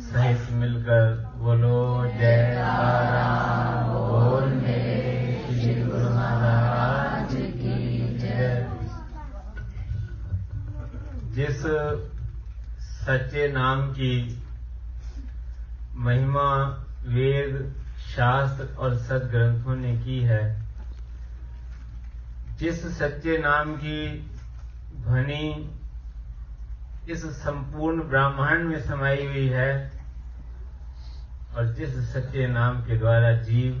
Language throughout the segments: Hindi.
सहित मिलकर बोलो, जय बोल जय जिस सच्चे नाम की महिमा वेद शास्त्र और सदग्रंथों ने की है, जिस सच्चे नाम की ध्वनि इस संपूर्ण ब्राह्मण में समाई हुई है और जिस सच्चे नाम के द्वारा जीव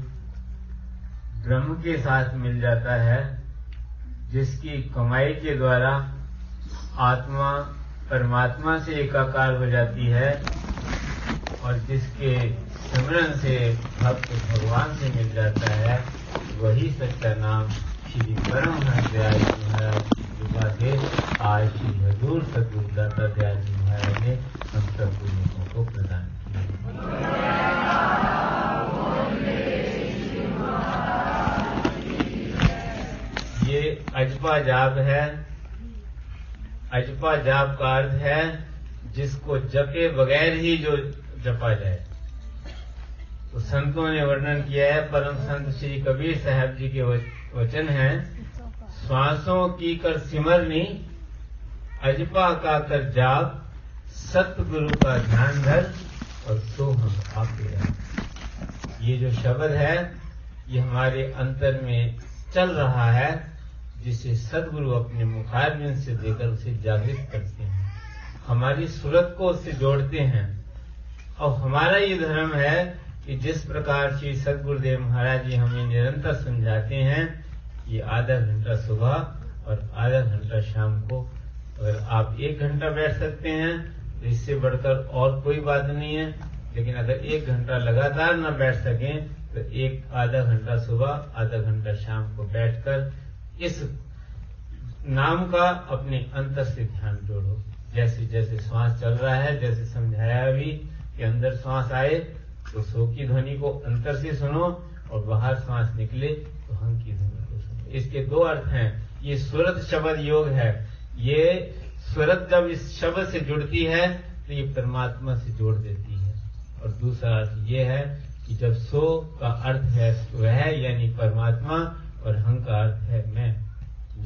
ब्रह्म के साथ मिल जाता है, जिसकी कमाई के द्वारा आत्मा परमात्मा से एकाकार हो जाती है और जिसके स्मरण से भक्त भगवान से मिल जाता है, वही सच्चा नाम श्री परम दयाल महाराज। कृपा से आज श्री हजूर सदगुरु दयाल जी महाराज ने हम सब गुरुओं को प्रदान किया। ये अजपा जाप है। अजपा जाप का अर्थ है, जिसको जपे बगैर ही जो जपा जाए। तो संतों ने वर्णन किया है, परम संत श्री कबीर साहब जी के वचन है। श्वासों की कर सिमरनी, अजपा का कर जाप, सतगुरु का ध्यान धर और सो हम आप ये जो शब्द है, ये हमारे अंतर में चल रहा है, जिसे सदगुरु अपने मुखारबिंद से देकर उसे जागृत करते हैं। हमारी सूरत को उससे जोड़ते हैं। और हमारा ये धर्म है कि जिस प्रकार श्री सदगुरुदेव महाराज जी हमें निरंतर समझाते हैं ये आधा घंटा सुबह और आधा घंटा शाम को अगर आप एक घंटा बैठ सकते हैं तो इससे बढ़कर और कोई बात नहीं है। लेकिन अगर एक घंटा लगातार न बैठ सकें तो एक आधा घंटा सुबह, आधा घंटा शाम को बैठकर इस नाम का अपने अंतर से ध्यान जोड़ो। जैसे जैसे श्वास चल रहा है, जैसे समझाया भी कि अंदर श्वास आए तो सो की ध्वनि को अंतर से सुनो और बाहर श्वास निकले तो हम की ध्वनि। इसके दो अर्थ हैं। ये सूरत शब्द योग है। ये स्वरत जब इस शब्द से जुड़ती है तो ये परमात्मा से जोड़ देती है। और दूसरा अर्थ ये है कि जब सो का अर्थ है, वह यानी परमात्मा, और हंग का अर्थ है मैं।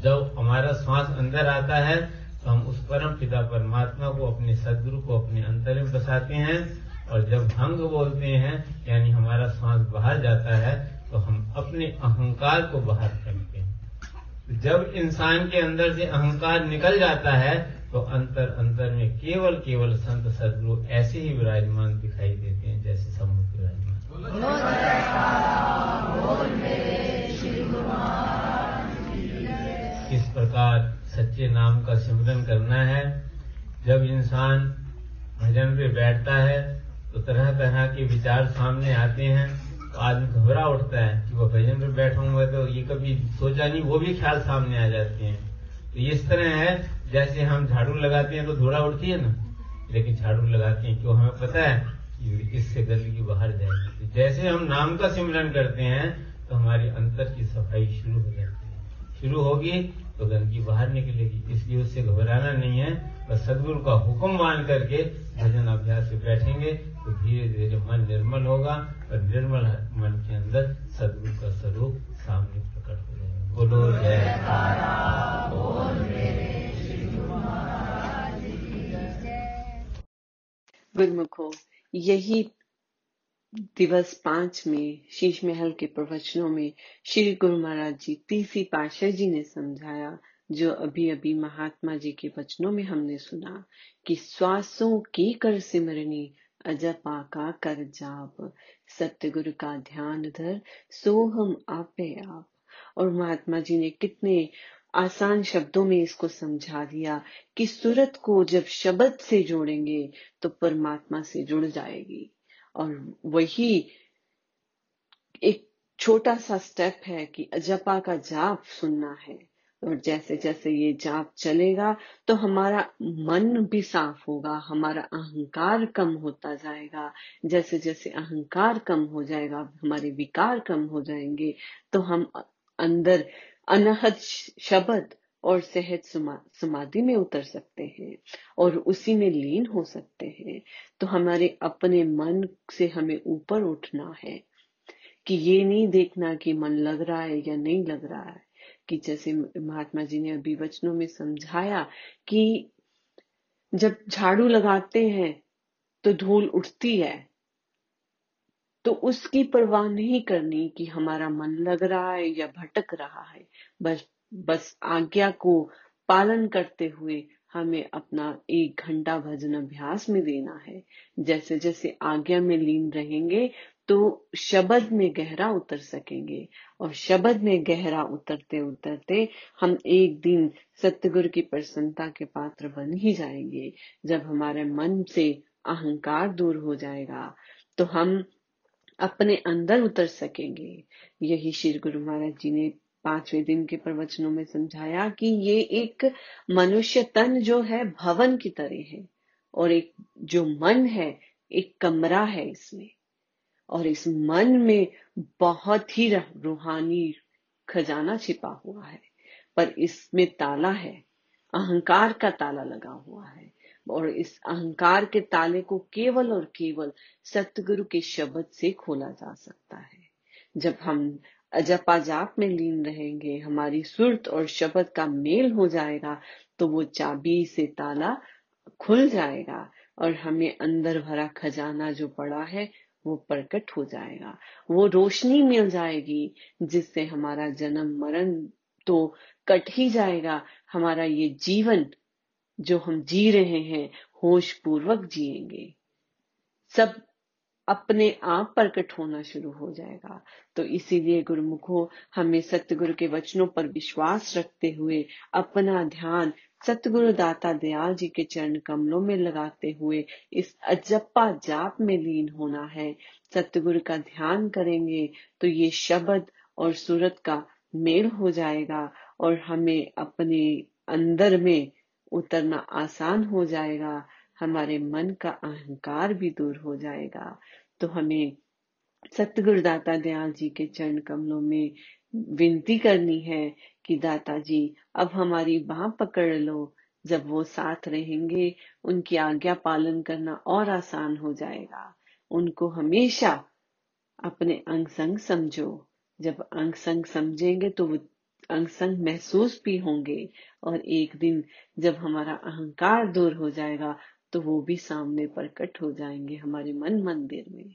जब हमारा श्वास अंदर आता है तो हम उस परम पिता परमात्मा को अपने सदगुरु को अपने अंतर में बसाते हैं, और जब भंग बोलते हैं, यानी हमारा श्वास बाहर जाता है तो हम अपने अहंकार को बाहर करते हैं। जब इंसान के अंदर से अहंकार निकल जाता है तो अंतर अंतर में केवल केवल संत सदगुरु ऐसे ही विराजमान दिखाई देते हैं जैसे समुद्र विराजमान। इस प्रकार सच्चे नाम का सिमरन करना है। जब इंसान भजन पे बैठता है तो तरह तरह के विचार सामने आते हैं। आदमी घबरा उठता है कि वो भजन पर बैठा हुआ तो ये कभी सोचा नहीं, वो भी ख्याल सामने आ जाते हैं। तो इस तरह है, जैसे हम झाड़ू लगाते हैं तो धूड़ा उठती है ना, लेकिन झाड़ू लगाते हैं, क्यों हमें पता है कि इससे की बाहर जाएगी। तो जैसे हम नाम का सिमरन करते हैं तो हमारी अंतर की सफ़ाई शुरू हो जाती है। शुरू होगी तो गंदगी बाहर निकलेगी। इसलिए उससे घबराना नहीं है, बस सदगुरु का हुक्म मान करके भजन अभ्यास से बैठेंगे तो धीरे धीरे मन निर्मल होगा, और निर्मल मन के अंदर सदगुरु का स्वरूप सामने प्रकट हो जाएगा। बोलो, जय गुरुमुखो, यही दिवस पाँच में, शीश महल के प्रवचनों में श्री गुरु महाराज जी तीसरी पाशाह जी ने समझाया, जो अभी अभी महात्मा जी के वचनों में हमने सुना, कि श्वासों की कर सिमरनी, अजपा का कर जाप। सत्य गुरु का ध्यान धर, सो हम आपे आप। और महात्मा जी ने कितने आसान शब्दों में इसको समझा दिया, कि सूरत को जब शब्द से जोड़ेंगे तो परमात्मा से जुड़ जाएगी। और वही एक छोटा सा स्टेप है कि अजपा का जाप सुनना है। और जैसे जैसे ये जाप चलेगा तो हमारा मन भी साफ़ होगा, हमारा अहंकार कम होता जाएगा। जैसे जैसे अहंकार कम हो जाएगा, हमारे विकार कम हो जाएँगे तो हम अंदर अनहद शब्द और सहज सुमा, समाधि में उतर सकते हैं और उसी में लीन हो सकते हैं तो हमारे अपने मन से हमें ऊपर उठना है कि ये नहीं देखना कि मन लग रहा है या नहीं लग रहा है कि जैसे महात्मा जी ने अभी वचनों में समझाया कि जब झाड़ू लगाते हैं तो धूल उठती है तो उसकी परवाह नहीं करनी कि हमारा मन लग रहा है या भटक रहा है बस बस आज्ञा को पालन करते हुए हमें अपना एक घंटा भजन अभ्यास में देना है। जैसे जैसे आज्ञा में लीन रहेंगे तो शब्द में गहरा उतर सकेंगे और शब्द में गहरा उतरते उतरते हम एक दिन सत्यगुरु की प्रसन्नता के पात्र बन ही जाएँगे। जब हमारे मन से अहंकार दूर हो जाएगा तो हम अपने अंदर उतर सकेंगे। यही श्री गुरु महाराज जी ने पाँचवें दिन के प्रवचनों में समझाया कि ये एक मनुष्य तन जो है, भवन की तरह है और एक जो मन है, एक कमरा है इसमें। और इस मन में बहुत ही रूहानी खजाना छिपा हुआ है, पर इसमें ताला है, अहंकार का ताला लगा हुआ है और इस अहंकार के ताले को केवल और केवल सतगुरु के शब्द से खोला जा सकता है। जब हम जाप में लीन रहेंगे, हमारी सुरत और शब्द का मेल हो जाएगा तो वो चाबी से ताला खुल जाएगा और हमें अंदर भरा खजाना जो पड़ा है, वो प्रकट हो जाएगा। वो रोशनी मिल जाएगी, जिससे हमारा जन्म, मरण तो कट ही जाएगा। हमारा ये जीवन जो हम जी रहे हैं, होश पूर्वक जिएँगे। सब अपने आप प्रकट होना शुरू हो जाएगा। तो इसीलिए गुरुमुखो, हमें सतगुरु के वचनों पर विश्वास रखते हुए अपना ध्यान सतगुरु दाता दयाल जी के चरण कमलों में लगाते हुए इस अजप्पा जाप में लीन होना है। सतगुरु का ध्यान करेंगे तो ये शब्द और सूरत का मेल हो जाएगा और हमें अपने अंदर में उतरना आसान हो जाएगा। हमारे मन का अहंकार भी दूर हो जाएगा। तो हमें सतगुरु दाता दयाल जी के चरण कमलों में विनती करनी है कि दाता जी, अब हमारी बाह पकड़ लो। जब वो साथ रहेंगे, उनकी आज्ञा पालन करना और आसान हो जाएगा। उनको हमेशा अपने अंग संग समझो। जब अंग संग समझेंगे तो वो अंग संग महसूस भी होंगे। और एक दिन जब हमारा अहंकार दूर हो जाएगा तो वो भी सामने प्रकट हो जाएँगे हमारे मन मंदिर में।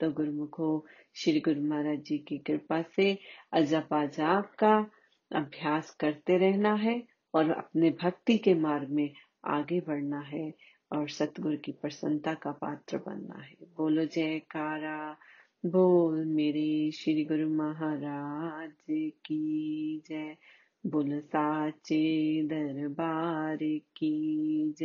तो गुरुमुखो, श्री गुरु महाराज जी की कृपा से अजप अजाप का अभ्यास करते रहना है और अपने भक्ति के मार्ग में आगे बढ़ना है और सतगुरु की प्रसन्नता का पात्र बनना है। बोलो जयकारा, बोल मेरे श्री गुरु महाराज की जय। बोल साचे दरबार की जय।